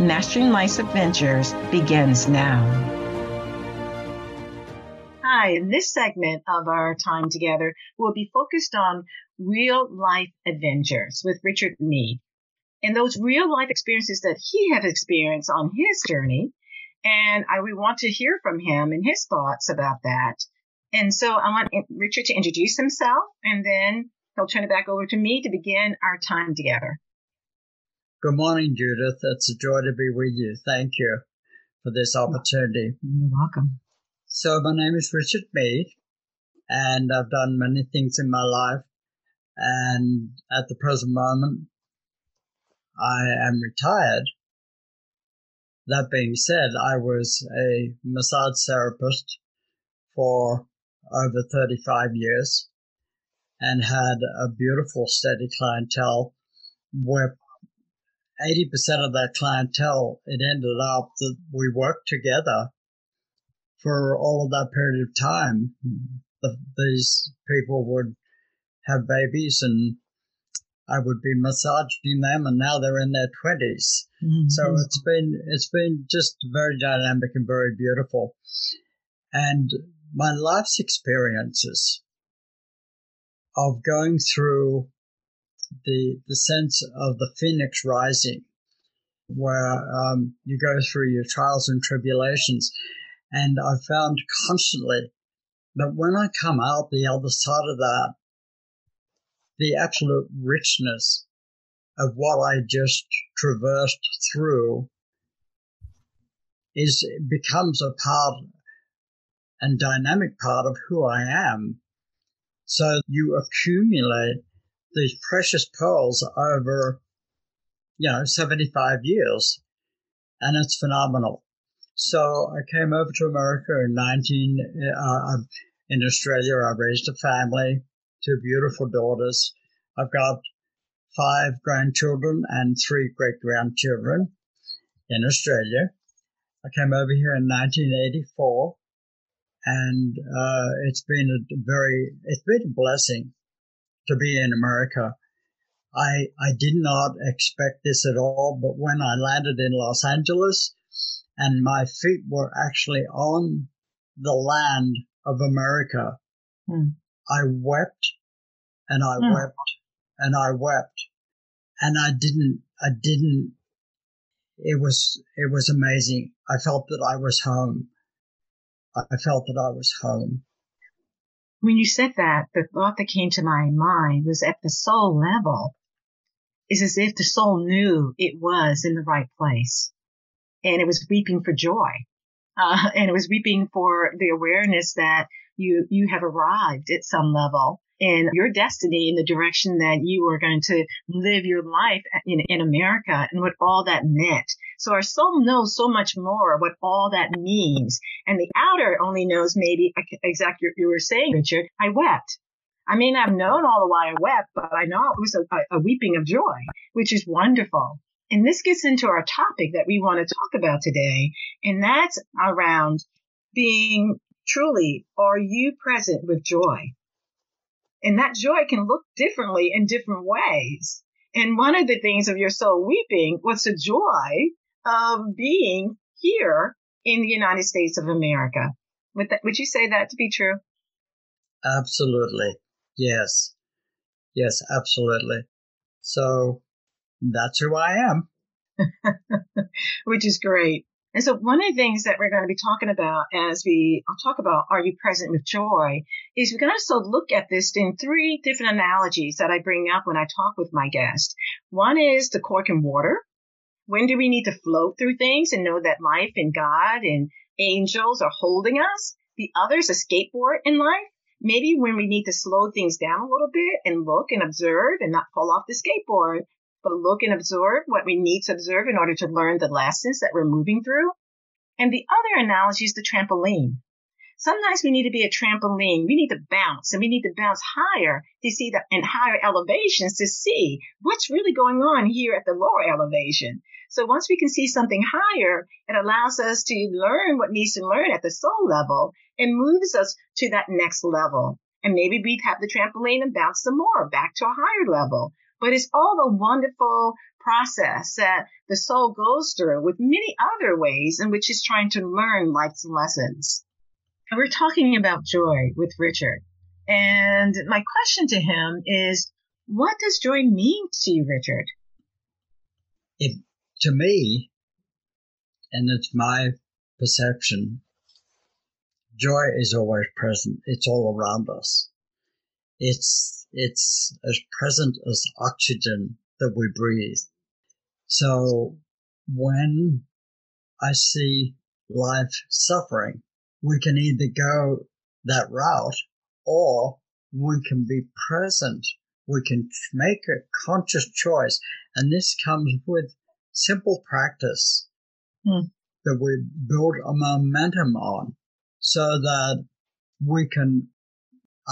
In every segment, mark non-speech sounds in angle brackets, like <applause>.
Mastering Life's Adventures begins now. Hi, in this segment of our time together, we'll be focused on real life adventures with Richard Mead and those real life experiences that he has experienced on his journey. And I we want to hear from him and his thoughts about that. And so I want Richard to introduce himself and then he'll turn it back over to me to begin our time together. Good morning, Judith. It's a joy to be with you. Thank you for this opportunity. You're welcome. So, my name is Richard Mead, and I've done many things in my life. And at the present moment, I am retired. That being said, I was a massage therapist for over 35 years and had a beautiful, steady clientele where 80% of that clientele, it ended up that we worked together for all of that period of time. The, these people would have babies and I would be massaging them and now they're in their 20s. Mm-hmm. So it's been, it's been just very dynamic and very beautiful. And my life's experiences of going through the the sense of the phoenix rising, where um, you go through your trials and tribulations, and I've found constantly that when I come out the other side of that, the absolute richness of what I just traversed through is becomes a part and dynamic part of who I am. So you accumulate these precious pearls over, you know, 75 years. And it's phenomenal. So I came over to America in 19, uh, in Australia. I raised a family, two beautiful daughters. I've got five grandchildren and three great grandchildren in Australia. I came over here in 1984 and uh, it's been a very, it's been a blessing to be in America. I, I did not expect this at all, but when I landed in Los Angeles and my feet were actually on the land of America, mm. I wept and I mm. wept and I wept and I didn't, I didn't, it was, it was amazing. I felt that I was home. I felt that I was home. When you said that, the thought that came to my mind was at the soul level, is as if the soul knew it was in the right place and it was weeping for joy. Uh, <laughs> and it was weeping for the awareness that you, you have arrived at some level in your destiny in the direction that you are going to live your life in, in America and what all that meant. So our soul knows so much more what all that means. And the outer only knows maybe exactly what you were saying, Richard, I wept. I may not have known all the while I wept, but I know it was a, a weeping of joy, which is wonderful. And this gets into our topic that we want to talk about today. And that's around being truly, are you present with joy? And that joy can look differently in different ways. And one of the things of your soul weeping was the joy of being here in the United States of America. Would, that, would you say that to be true? Absolutely. Yes. Yes, absolutely. So that's who I am. <laughs> Which is great. And so one of the things that we're going to be talking about as we talk about are you present with joy is we're going to also look at this in three different analogies that I bring up when I talk with my guest. One is the cork and water. When do we need to float through things and know that life and God and angels are holding us? The other is a skateboard in life. Maybe when we need to slow things down a little bit and look and observe and not fall off the skateboard but look and observe what we need to observe in order to learn the lessons that we're moving through. And the other analogy is the trampoline. Sometimes we need to be a trampoline. We need to bounce and we need to bounce higher to see the in higher elevations to see what's really going on here at the lower elevation. So once we can see something higher, it allows us to learn what needs to learn at the soul level and moves us to that next level. And maybe we have the trampoline and bounce some more back to a higher level. But it's all a wonderful process that the soul goes through with many other ways in which it's trying to learn life's lessons. And we're talking about joy with Richard. And my question to him is, what does joy mean to you, Richard? To me, and it's my perception, joy is always present. It's all around us. It's it's as present as oxygen that we breathe. So when I see life suffering, we can either go that route or we can be present. We can make a conscious choice. And this comes with simple practice hmm. that we build a momentum on so that we can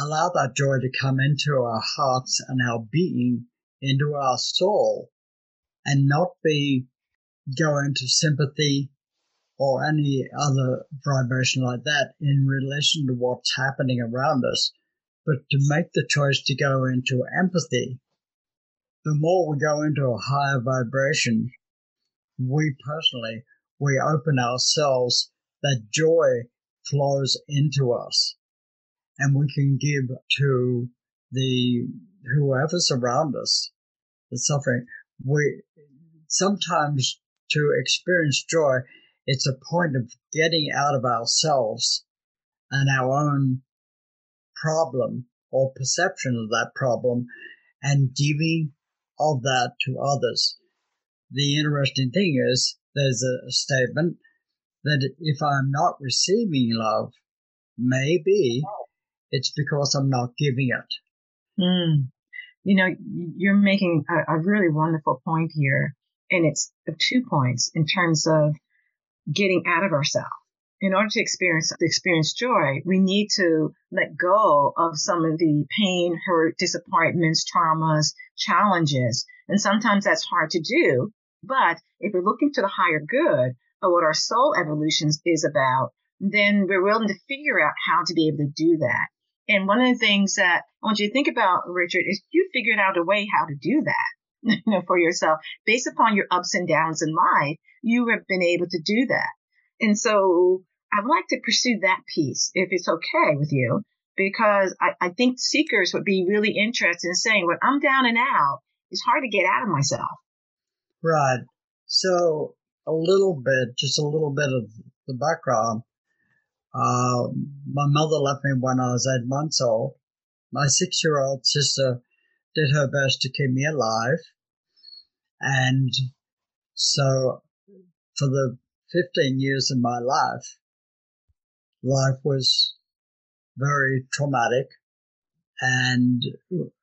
allow that joy to come into our hearts and our being, into our soul, and not be go into sympathy or any other vibration like that in relation to what's happening around us, but to make the choice to go into empathy. The more we go into a higher vibration, we personally, we open ourselves, that joy flows into us and we can give to the whoever's around us the suffering. We sometimes to experience joy, it's a point of getting out of ourselves and our own problem or perception of that problem and giving of that to others. The interesting thing is there's a statement that if I'm not receiving love, maybe oh. It's because I'm not giving it. Mm. You know, you're making a, a really wonderful point here, and it's two points in terms of getting out of ourselves. In order to experience experience joy, we need to let go of some of the pain, hurt, disappointments, traumas, challenges. And sometimes that's hard to do. But if we're looking to the higher good of what our soul evolution is about, then we're willing to figure out how to be able to do that. And one of the things that I want you to think about, Richard, is you figured out a way how to do that, <laughs> you know, for yourself. Based upon your ups and downs in life, you have been able to do that. And so I'd like to pursue that piece, if it's okay with you, because I, I think seekers would be really interested in saying, when I'm down and out, it's hard to get out of myself. Right. So a little bit, just a little bit of the background. Uh, my mother left me when I was eight months old. My six year old sister did her best to keep me alive. And so for the 15 years of my life, life was very traumatic and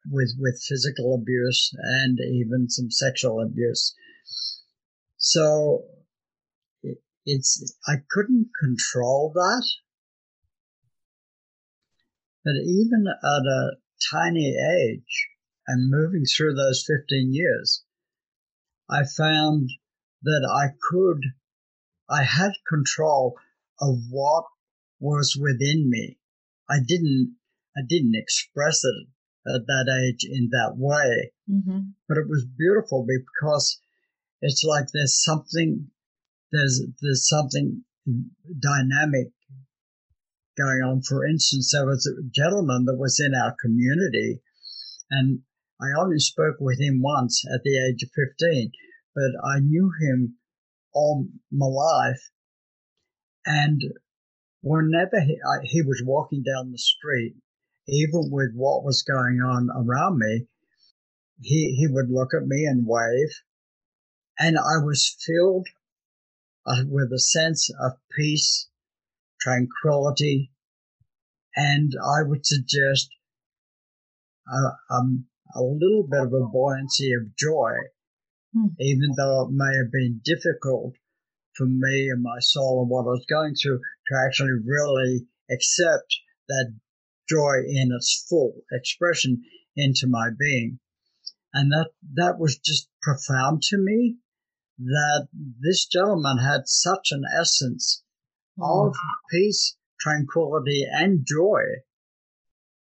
with with physical abuse and even some sexual abuse. So it's I couldn't control that. But even at a tiny age and moving through those 15 years, I found that I could, I had control of what was within me. I didn't, I didn't express it at that age in that way, mm-hmm. but it was beautiful because it's like there's something there's there's something dynamic going on. For instance, there was a gentleman that was in our community, and I only spoke with him once at the age of 15, but I knew him all my life And whenever he, I, he was walking down the street, even with what was going on around me, he, he would look at me and wave. And I was filled uh, with a sense of peace, tranquility, and I would suggest uh, um, a little bit of a buoyancy of joy, hmm. even though it may have been difficult for me and my soul and what I was going through to actually really accept that joy in its full expression into my being. And that, that was just profound to me that this gentleman had such an essence of mm. peace, tranquility, and joy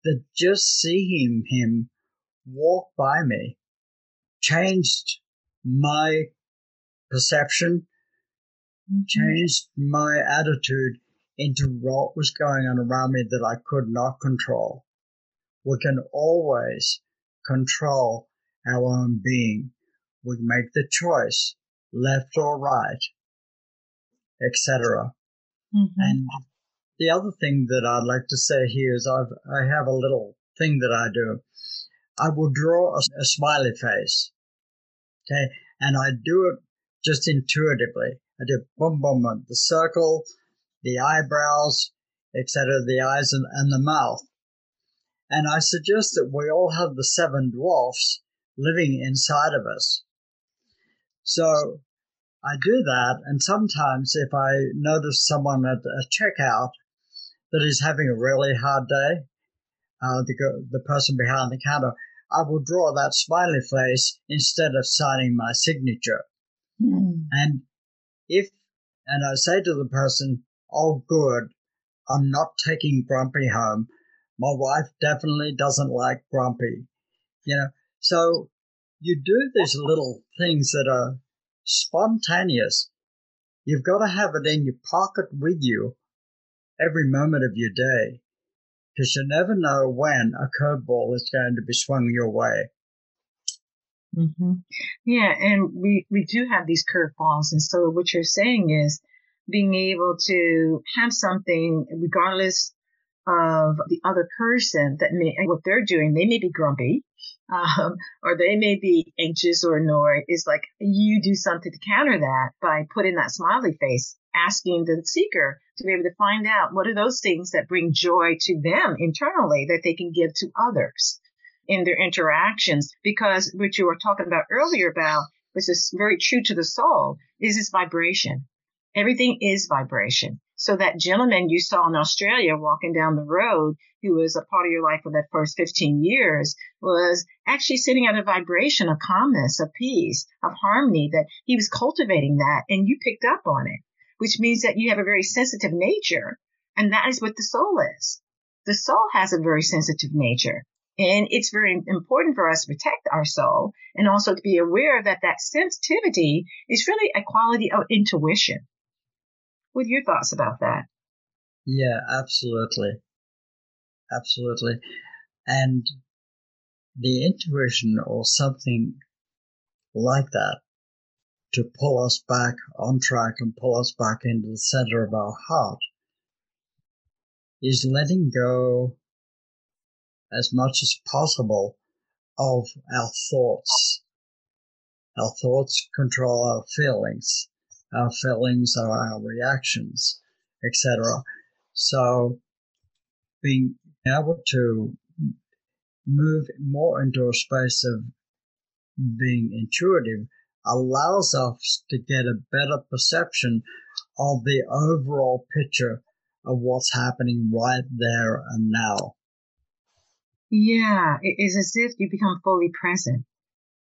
that just seeing him walk by me changed my perception, mm-hmm. changed my attitude into what was going on around me that I could not control. We can always control our own being. We make the choice, left or right, etc. Mm-hmm. And the other thing that I'd like to say here is I've, I have a little thing that I do. I will draw a, a smiley face. Okay. And I do it just intuitively. I do boom, boom, boom, the circle, the eyebrows, etc., the eyes and, and the mouth. And I suggest that we all have the seven dwarfs living inside of us. So I do that, and sometimes if I notice someone at a checkout that is having a really hard day, uh, the, the person behind the counter, I will draw that smiley face instead of signing my signature. Mm. And if, and I say to the person, oh, good, I'm not taking Grumpy home. My wife definitely doesn't like Grumpy. You know, so you do these little things that are spontaneous. You've got to have it in your pocket with you every moment of your day because you never know when a curveball is going to be swung your way. Mm-hmm. Yeah, and we, we do have these curveballs. And so what you're saying is being able to have something, regardless of the other person that may, what they're doing, they may be grumpy, um, or they may be anxious or annoyed, is like you do something to counter that by putting that smiley face, asking the seeker to be able to find out what are those things that bring joy to them internally that they can give to others in their interactions. Because what you were talking about earlier about, which is very true to the soul, is this vibration. Everything is vibration. So that gentleman you saw in Australia walking down the road, who was a part of your life for that first 15 years, was actually sitting at a vibration of calmness, of peace, of harmony, that he was cultivating that and you picked up on it, which means that you have a very sensitive nature. And that is what the soul is. The soul has a very sensitive nature. And it's very important for us to protect our soul and also to be aware that that sensitivity is really a quality of intuition. What are your thoughts about that? Yeah, absolutely. Absolutely. And the intuition or something like that to pull us back on track and pull us back into the center of our heart is letting go as much as possible of our thoughts. Our thoughts control our feelings our feelings or our reactions, etc. So being able to move more into a space of being intuitive allows us to get a better perception of the overall picture of what's happening right there and now. Yeah, it is as if you become fully present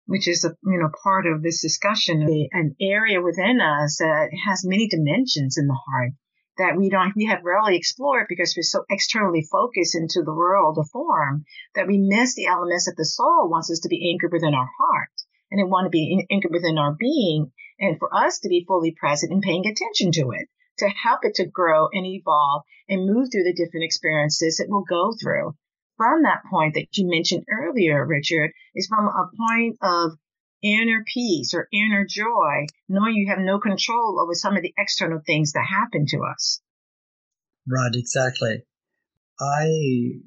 which is a you know part of this discussion, an area within us that has many dimensions in the heart that we don't we have rarely explored because we're so externally focused into the world of form that we miss the elements that the soul wants us to be anchored within our heart. And it want to be anchored within our being and for us to be fully present and paying attention to it to help it to grow and evolve and move through the different experiences it will go through from that point that you mentioned earlier, Richard, is from a point of inner peace or inner joy, knowing you have no control over some of the external things that happen to us. Right, exactly. I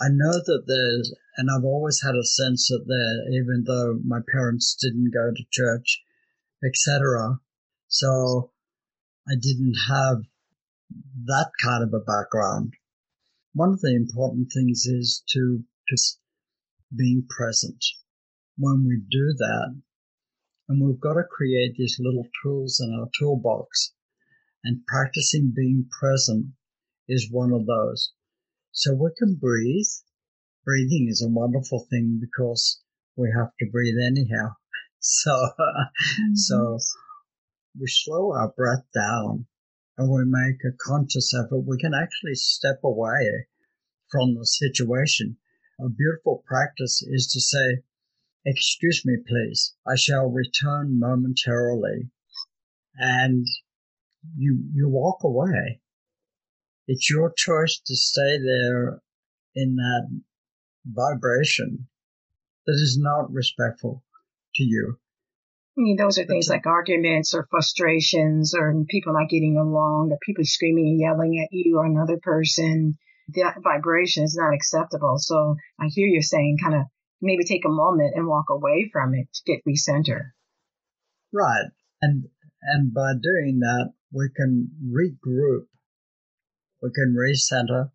I know that there's, and I've always had a sense that there, even though my parents didn't go to church, etc. So I didn't have that kind of a background. One of the important things is to just being present. When we do that, and we've got to create these little tools in our toolbox, and practicing being present is one of those. So we can breathe. Breathing is a wonderful thing because we have to breathe anyhow. <laughs> So, mm-hmm. so we slow our breath down and we make a conscious effort. We can actually step away from the situation. A beautiful practice is to say, excuse me, please. I shall return momentarily. And you, you walk away. It's your choice to stay there in that vibration that is not respectful to you. I mean, those are things like arguments or frustrations or people not getting along or people screaming and yelling at you or another person. That vibration is not acceptable. So I hear you saying kind of maybe take a moment and walk away from it to get recenter. Right. And, and by doing that, we can regroup. We can recenter.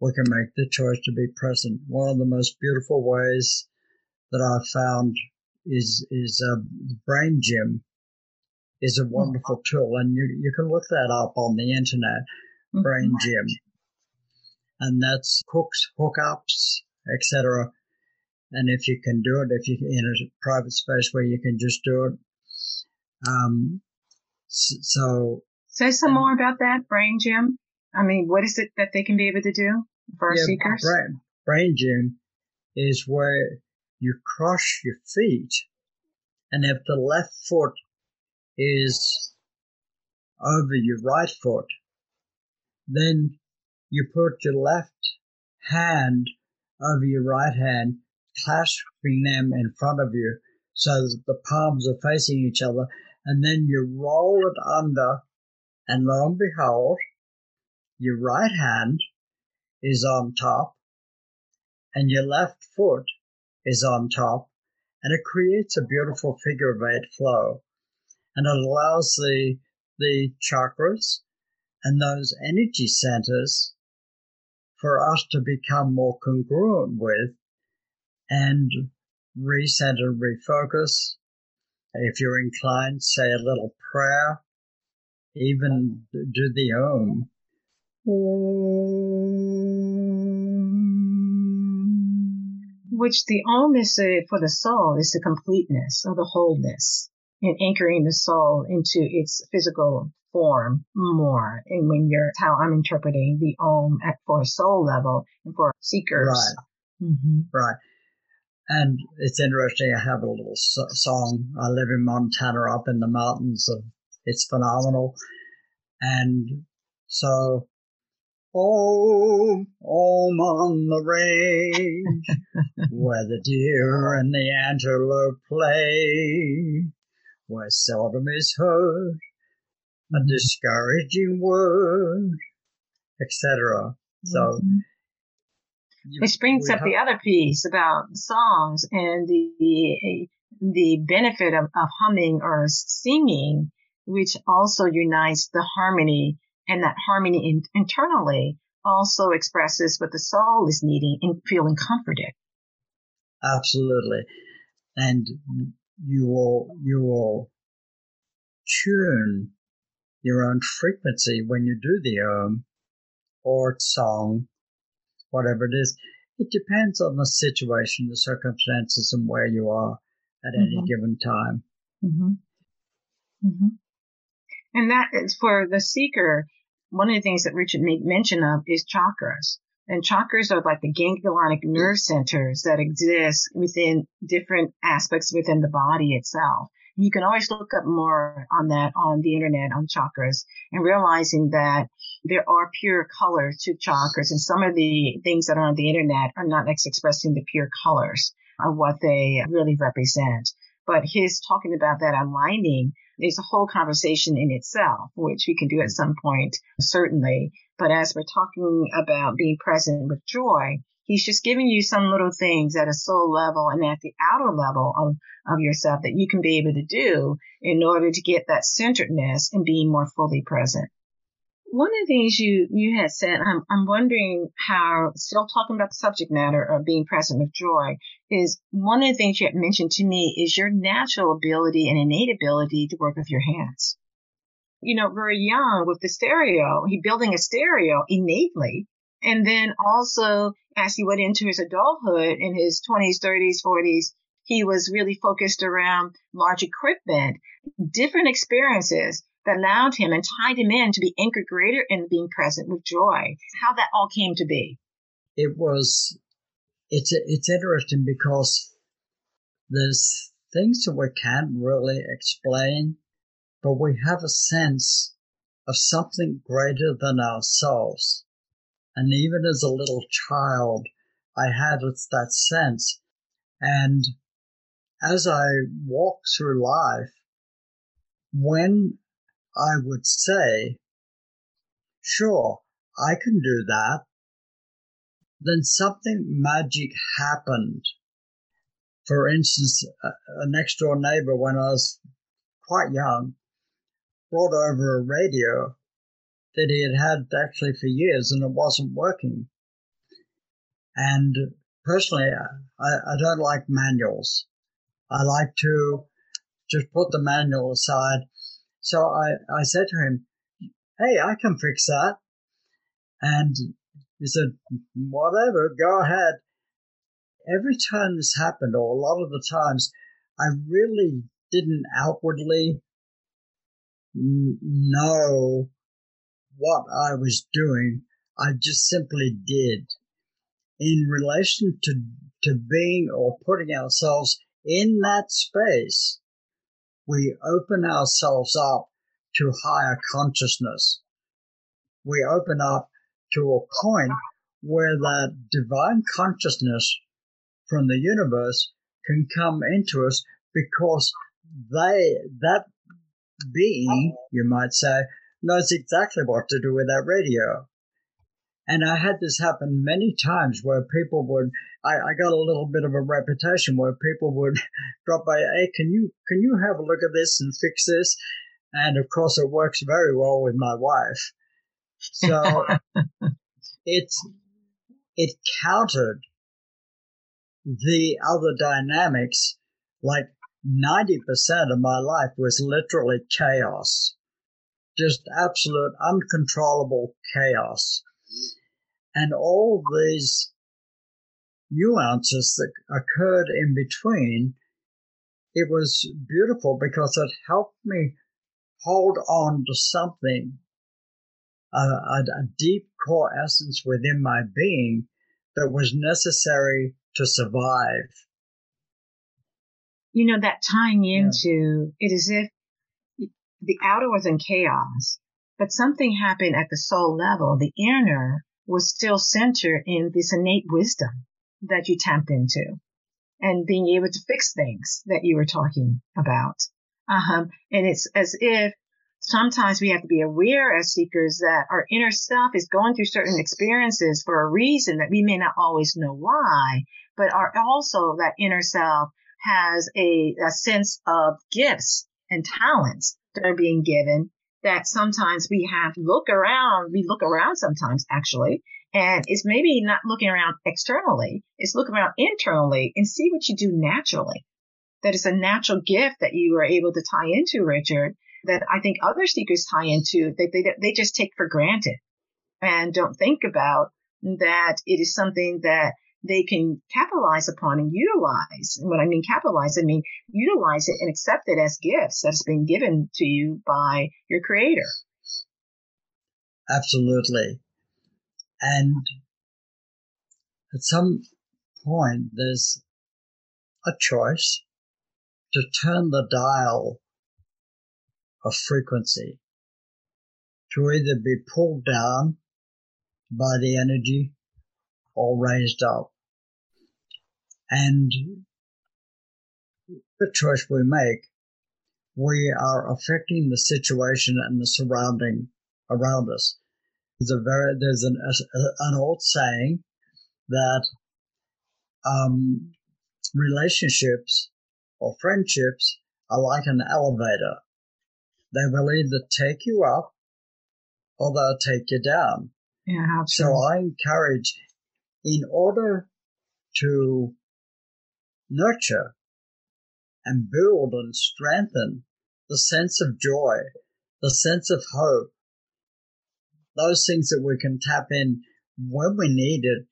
We can make the choice to be present. One of the most beautiful ways that I've found is is a brain gym is a wonderful tool, and you you can look that up on the internet. Mm-hmm. Brain gym, and that's hooks, hookups, etc. And if you can do it, if you in a private space where you can just do it, um, so say some more about that brain gym. I mean, what is it that they can be able to do for yeah, seekers? Brain, brain gym is where you cross your feet, and if the left foot is over your right foot, then you put your left hand over your right hand, clasping them in front of you so that the palms are facing each other, and then you roll it under, and lo and behold, your right hand is on top, and your left foot is on top, and it creates a beautiful figure of eight flow. And it allows the, the chakras and those energy centers for us to become more congruent with and recenter, refocus. If you're inclined, say a little prayer, even do the Om. Which the Om is for the soul is the completeness or the wholeness and anchoring the soul into its physical form more. And when you're how I'm interpreting the Om at for a soul level and for seekers. Right. Mm-hmm. Right. And it's interesting. I have a little song. I live in Montana up in the mountains. Of, it's phenomenal. And so Home, home on the range, <laughs> where the deer and the antelope play, where seldom is heard a discouraging word, etc. So, mm-hmm. which brings up have, the other piece about songs and the the benefit of, of humming or singing, which also unites the harmony and that harmony in, internally also expresses what the soul is needing and feeling comforted. Absolutely. And you will, you will tune your own frequency when you do the Om or song, whatever it is. It depends on the situation, the circumstances, and where you are at mm-hmm. any given time. Mm-hmm. Mm-hmm. And that is for the seeker one of the things that Richard made mention of is chakras. And chakras are like the ganglionic nerve centers that exist within different aspects within the body itself. You can always look up more on that on the internet on chakras and realizing that there are pure colors to chakras and some of the things that are on the internet are not expressing the pure colors. of what they really represent. But his talking about that aligning is a whole conversation in itself, which we can do at some point, certainly. But as we're talking about being present with joy, he's just giving you some little things at a soul level and at the outer level of, of yourself that you can be able to do in order to get that centeredness and being more fully present. One of the things you, you had said, I'm, I'm wondering how, still talking about the subject matter of being present with joy, is one of the things you had mentioned to me is your natural ability and innate ability to work with your hands. You know, very young with the stereo, he building a stereo innately. And then also as he went into his adulthood in his 20s, 30s, 40s, he was really focused around large equipment, different experiences that allowed him and tied him in to be anchored greater in being present with joy. How that all came to be. It was, it's, it's interesting because there's things that we can't really explain, but we have a sense of something greater than ourselves. And even as a little child, I had that sense. And as I walk through life, when I would say, sure, I can do that, then something magic happened. For instance, a next door neighbor, when I was quite young, brought over a radio that he had had actually for years and it wasn't working. And personally, I, I don't like manuals. I like to just put the manual aside so I, I said to him, Hey, I can fix that. And he said, Whatever, go ahead. Every time this happened, or a lot of the times, I really didn't outwardly know what I was doing. I just simply did. In relation to, to being or putting ourselves in that space, we open ourselves up to higher consciousness. We open up to a point where that divine consciousness from the universe can come into us because they, that being, you might say, knows exactly what to do with that radio. And I had this happen many times where people would, I, I got a little bit of a reputation where people would <laughs> drop by, hey, can you, can you have a look at this and fix this? And of course it works very well with my wife. So <laughs> it's, it countered the other dynamics. Like 90% of my life was literally chaos. Just absolute uncontrollable chaos and all these nuances that occurred in between, it was beautiful because it helped me hold on to something, a, a, a deep core essence within my being that was necessary to survive. You know, that tying into yeah. it is if the outer was in chaos, but something happened at the soul level, the inner was still centered in this innate wisdom that you tapped into and being able to fix things that you were talking about. Uh-huh. And it's as if sometimes we have to be aware as seekers that our inner self is going through certain experiences for a reason that we may not always know why, but are also that inner self has a, a sense of gifts and talents that are being given that sometimes we have look around, we look around sometimes actually, and it's maybe not looking around externally, it's looking around internally and see what you do naturally. That is a natural gift that you are able to tie into, Richard, that I think other seekers tie into that they, they just take for granted and don't think about that it is something that they can capitalize upon and utilize. And when I mean capitalize, I mean utilize it and accept it as gifts that's been given to you by your creator. Absolutely. And at some point, there's a choice to turn the dial of frequency to either be pulled down by the energy or raised up. And the choice we make, we are affecting the situation and the surrounding around us. There's a very there's an an old saying that um, relationships or friendships are like an elevator. They will either take you up or they'll take you down. Yeah, absolutely. so I encourage, in order to nurture and build and strengthen the sense of joy, the sense of hope, those things that we can tap in when we need it,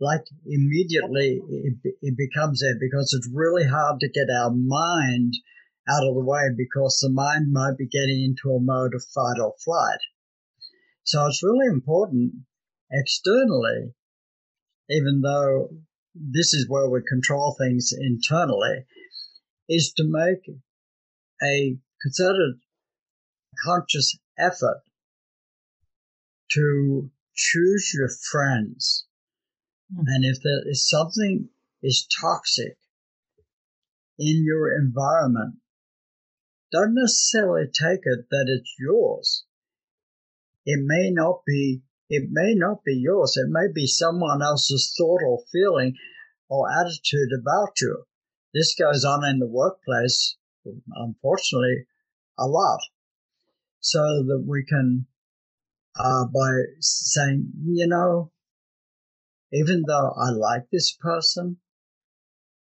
like immediately it, it becomes there because it's really hard to get our mind out of the way because the mind might be getting into a mode of fight or flight. So it's really important externally, even though this is where we control things internally, is to make a concerted conscious effort to choose your friends. Mm-hmm. And if there is something is toxic in your environment, don't necessarily take it that it's yours it may not be it may not be yours. It may be someone else's thought or feeling or attitude about you. This goes on in the workplace, unfortunately, a lot. So that we can, uh, by saying, you know, even though I like this person,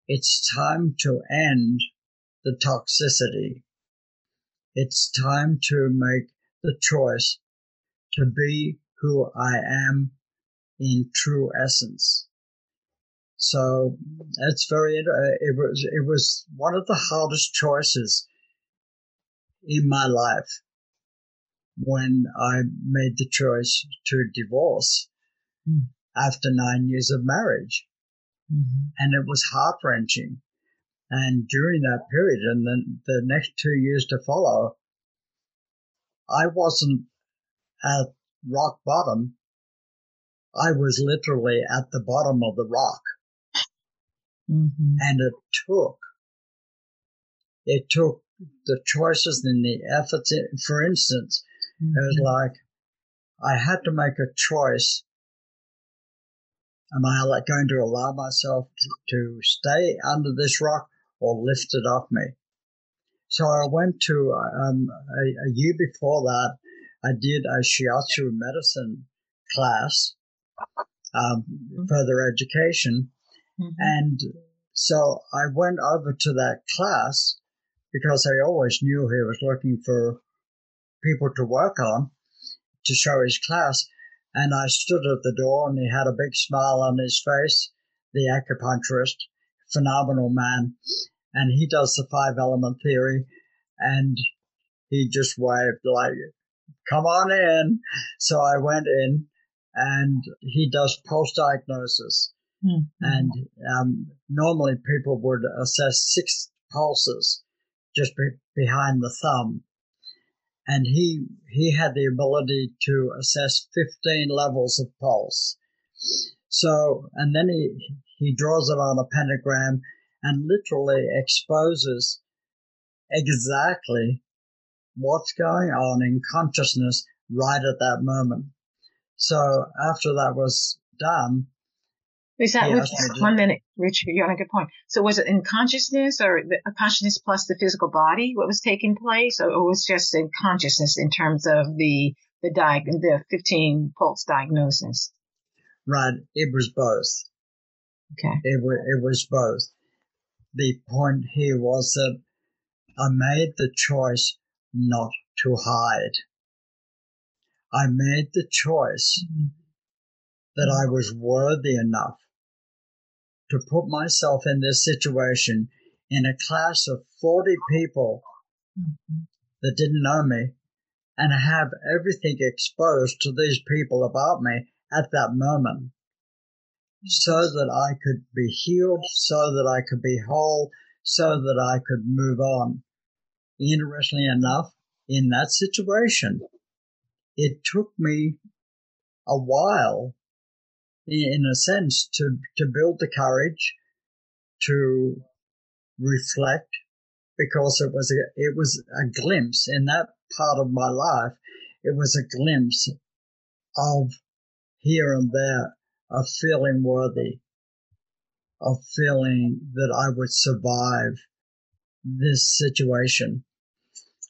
it's time to end the toxicity. It's time to make the choice to be who I am in true essence. So it's very, it was, it was one of the hardest choices in my life when I made the choice to divorce mm. after nine years of marriage. Mm-hmm. And it was heart wrenching. And during that period and then the next two years to follow, I wasn't at rock bottom, I was literally at the bottom of the rock. Mm-hmm. And it took, it took the choices and the efforts. For instance, mm-hmm. it was mm-hmm. like I had to make a choice. Am I going to allow myself to, to stay under this rock or lift it off me? So I went to um, a, a, year before that. I did a shiatsu medicine class, um, mm-hmm. further education, mm-hmm. and so I went over to that class because I always knew he was looking for people to work on to show his class. And I stood at the door and he had a big smile on his face, the acupuncturist, phenomenal man. And he does the five element theory and he just waved like, come on in. So I went in and he does pulse diagnosis. Mm-hmm. And um, normally people would assess six pulses just be- behind the thumb. And he, he had the ability to assess 15 levels of pulse. So, and then he, he draws it on a pentagram and literally exposes exactly what's going on in consciousness right at that moment. So after that was done, is that which, one minute, Richard? You're on a good point. So was it in consciousness or the consciousness plus the physical body? What was taking place, or it was just in consciousness in terms of the the di- the 15 pulse diagnosis? Right. It was both. Okay. It was it was both. The point here was that I made the choice not to hide. I made the choice that I was worthy enough to put myself in this situation in a class of 40 people that didn't know me and have everything exposed to these people about me at that moment so that I could be healed, so that I could be whole, so that I could move on. Interestingly enough, in that situation, it took me a while, in a sense, to, to build the courage to reflect because it was a, it was a glimpse in that part of my life. It was a glimpse of here and there of feeling worthy, of feeling that I would survive this situation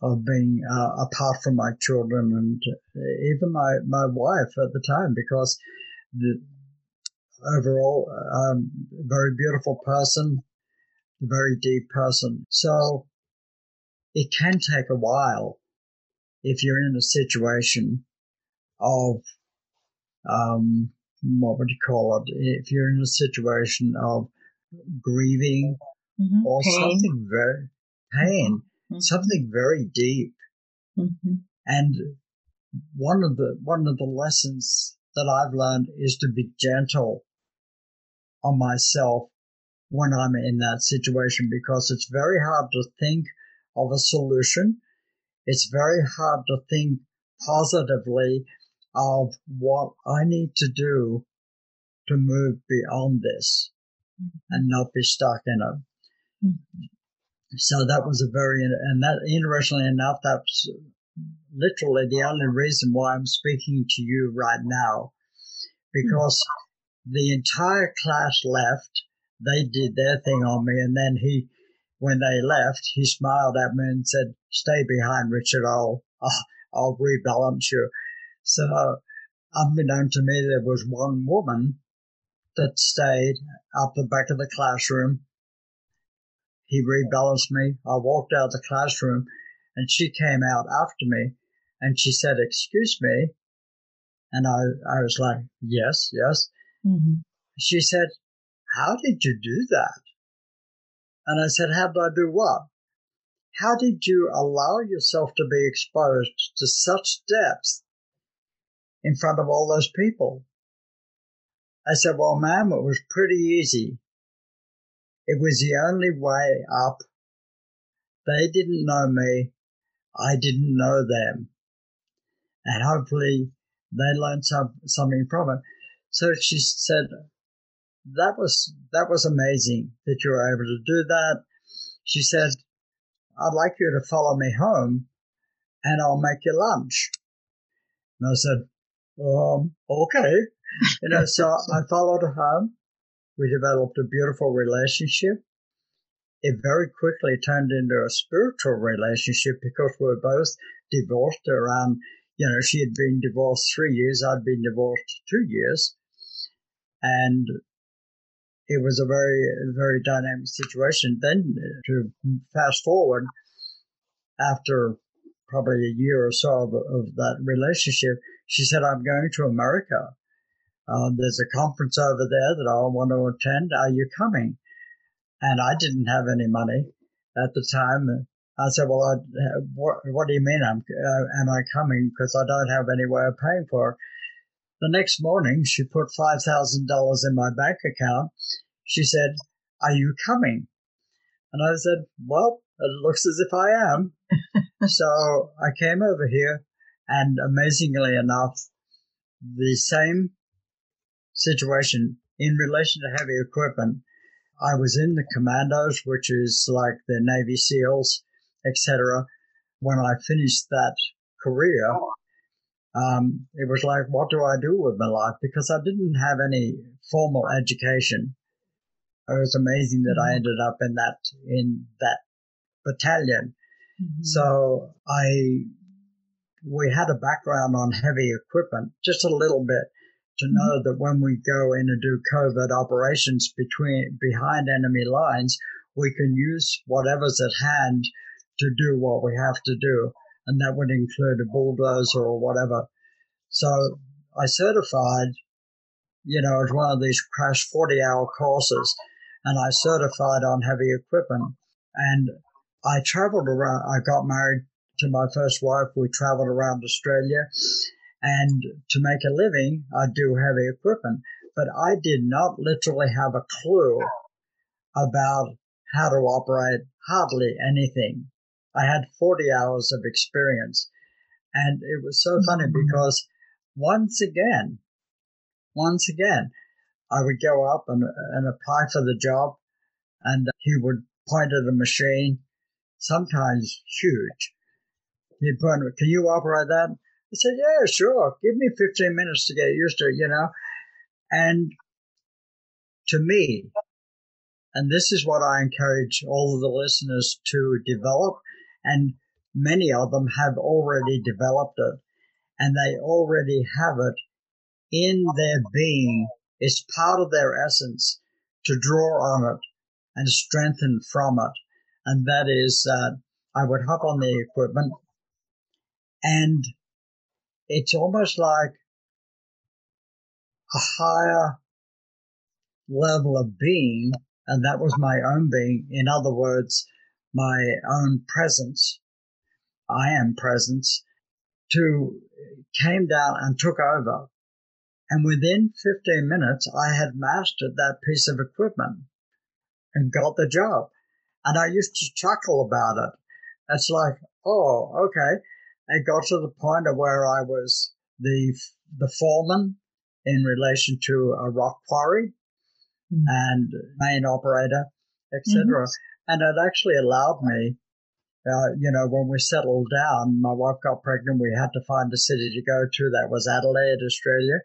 of being uh, apart from my children and even my, my wife at the time because the overall um, very beautiful person very deep person so it can take a while if you're in a situation of um, what would you call it if you're in a situation of grieving mm-hmm. or pain. something very pain mm-hmm. something very deep. Mm-hmm. And one of the one of the lessons that I've learned is to be gentle on myself when I'm in that situation because it's very hard to think of a solution. It's very hard to think positively of what I need to do to move beyond this mm-hmm. and not be stuck in it. Mm-hmm. So that was a very, and that interestingly enough, that's literally the only reason why I'm speaking to you right now, because the entire class left. They did their thing on me, and then he, when they left, he smiled at me and said, "Stay behind, Richard. I'll, I'll, I'll rebalance you." So, unbeknown to me, there was one woman that stayed up the back of the classroom he rebalanced me. I walked out of the classroom and she came out after me and she said, Excuse me. And I, I was like, Yes, yes. Mm-hmm. She said, How did you do that? And I said, How did I do what? How did you allow yourself to be exposed to such depth in front of all those people? I said, Well, ma'am, it was pretty easy. It was the only way up. They didn't know me. I didn't know them. And hopefully they learned some, something from it. So she said, that was, that was amazing that you were able to do that. She said, I'd like you to follow me home and I'll make you lunch. And I said, um, okay. You know, so I followed her home we developed a beautiful relationship. It very quickly turned into a spiritual relationship because we were both divorced around, you know, she had been divorced three years, I'd been divorced two years. And it was a very, very dynamic situation. Then uh, to fast forward, after probably a year or so of, of that relationship, she said, I'm going to America. Uh, there's a conference over there that I want to attend. Are you coming? And I didn't have any money at the time. I said, well, I, what, what do you mean I'm, uh, am I coming? Because I don't have any way of paying for it. The next morning, she put $5,000 in my bank account. She said, are you coming? And I said, well, it looks as if I am. <laughs> so I came over here and amazingly enough, the same situation in relation to heavy equipment. I was in the commandos, which is like the Navy SEALs, etc. When I finished that career, um, it was like, what do I do with my life? Because I didn't have any formal education. It was amazing that I mm-hmm. ended up in that in that battalion. Mm-hmm. So I we had a background on heavy equipment, just a little bit, to mm-hmm. know that when we go in and do covert operations between behind enemy lines, we can use whatever's at hand to do what we have to do, and that would include a bulldozer or whatever. So I certified, you know, as one of these crash 40 hour courses, and I certified on heavy equipment. And I traveled around, I got married to my first wife. We traveled around Australia and to make a living, I do heavy equipment. But I did not literally have a clue about how to operate hardly anything. I had 40 hours of experience. And it was so funny mm-hmm. because once again, once again, I would go up and, and apply for the job and he would point at a machine, sometimes huge. He'd point, can you operate that? I said, yeah, sure. Give me 15 minutes to get used to it, you know. And to me, and this is what I encourage all of the listeners to develop, and many of them have already developed it, and they already have it in their being. It's part of their essence to draw on it and strengthen from it. And that is that uh, I would hop on the equipment and it's almost like a higher level of being, and that was my own being. In other words, my own presence. I am presence to came down and took over. And within 15 minutes, I had mastered that piece of equipment and got the job. And I used to chuckle about it. It's like, oh, okay. It got to the point of where I was the the foreman in relation to a rock quarry mm-hmm. and main operator, etc. Mm-hmm. And it actually allowed me, uh, you know, when we settled down, my wife got pregnant. We had to find a city to go to. That was Adelaide, Australia.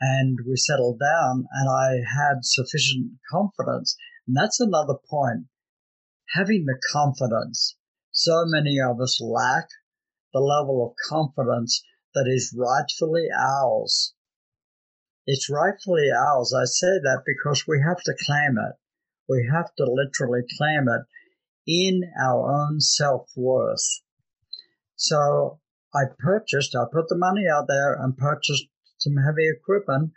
And we settled down, and I had sufficient confidence. And that's another point. Having the confidence. So many of us lack the level of confidence that is rightfully ours. It's rightfully ours. I say that because we have to claim it. We have to literally claim it in our own self worth. So I purchased, I put the money out there and purchased some heavy equipment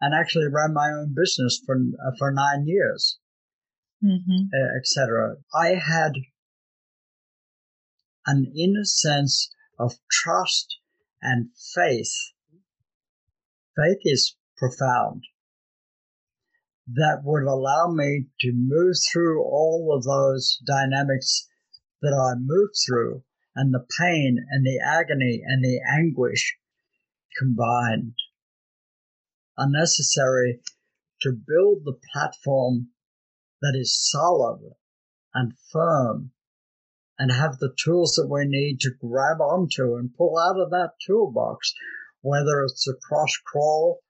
and actually ran my own business for, for nine years, mm-hmm. etc. I had an inner sense of trust and faith. Faith is profound. That would allow me to move through all of those dynamics that I move through and the pain and the agony and the anguish combined are necessary to build the platform that is solid and firm and have the tools that we need to grab onto and pull out of that toolbox, whether it's a cross crawl,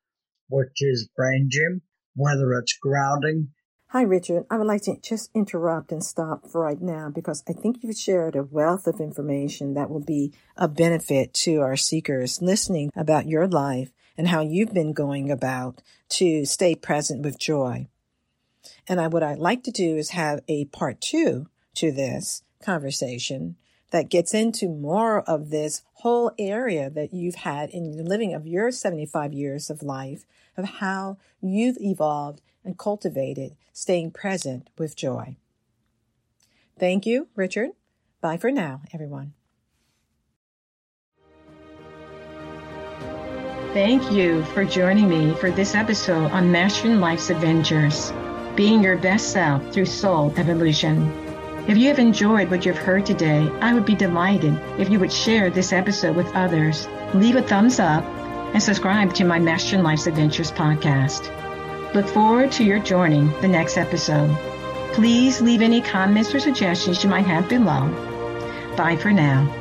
which is brain gym, whether it's grounding. Hi, Richard. I would like to just interrupt and stop for right now because I think you've shared a wealth of information that will be a benefit to our seekers listening about your life and how you've been going about to stay present with joy. And I, what I'd like to do is have a part two to this conversation that gets into more of this whole area that you've had in the living of your 75 years of life, of how you've evolved and cultivated staying present with joy. Thank you, Richard. Bye for now, everyone. Thank you for joining me for this episode on Mastering Life's Adventures, being your best self through soul evolution. If you have enjoyed what you've heard today, I would be delighted if you would share this episode with others, leave a thumbs up, and subscribe to my Mastering Life's Adventures podcast. Look forward to your joining the next episode. Please leave any comments or suggestions you might have below. Bye for now.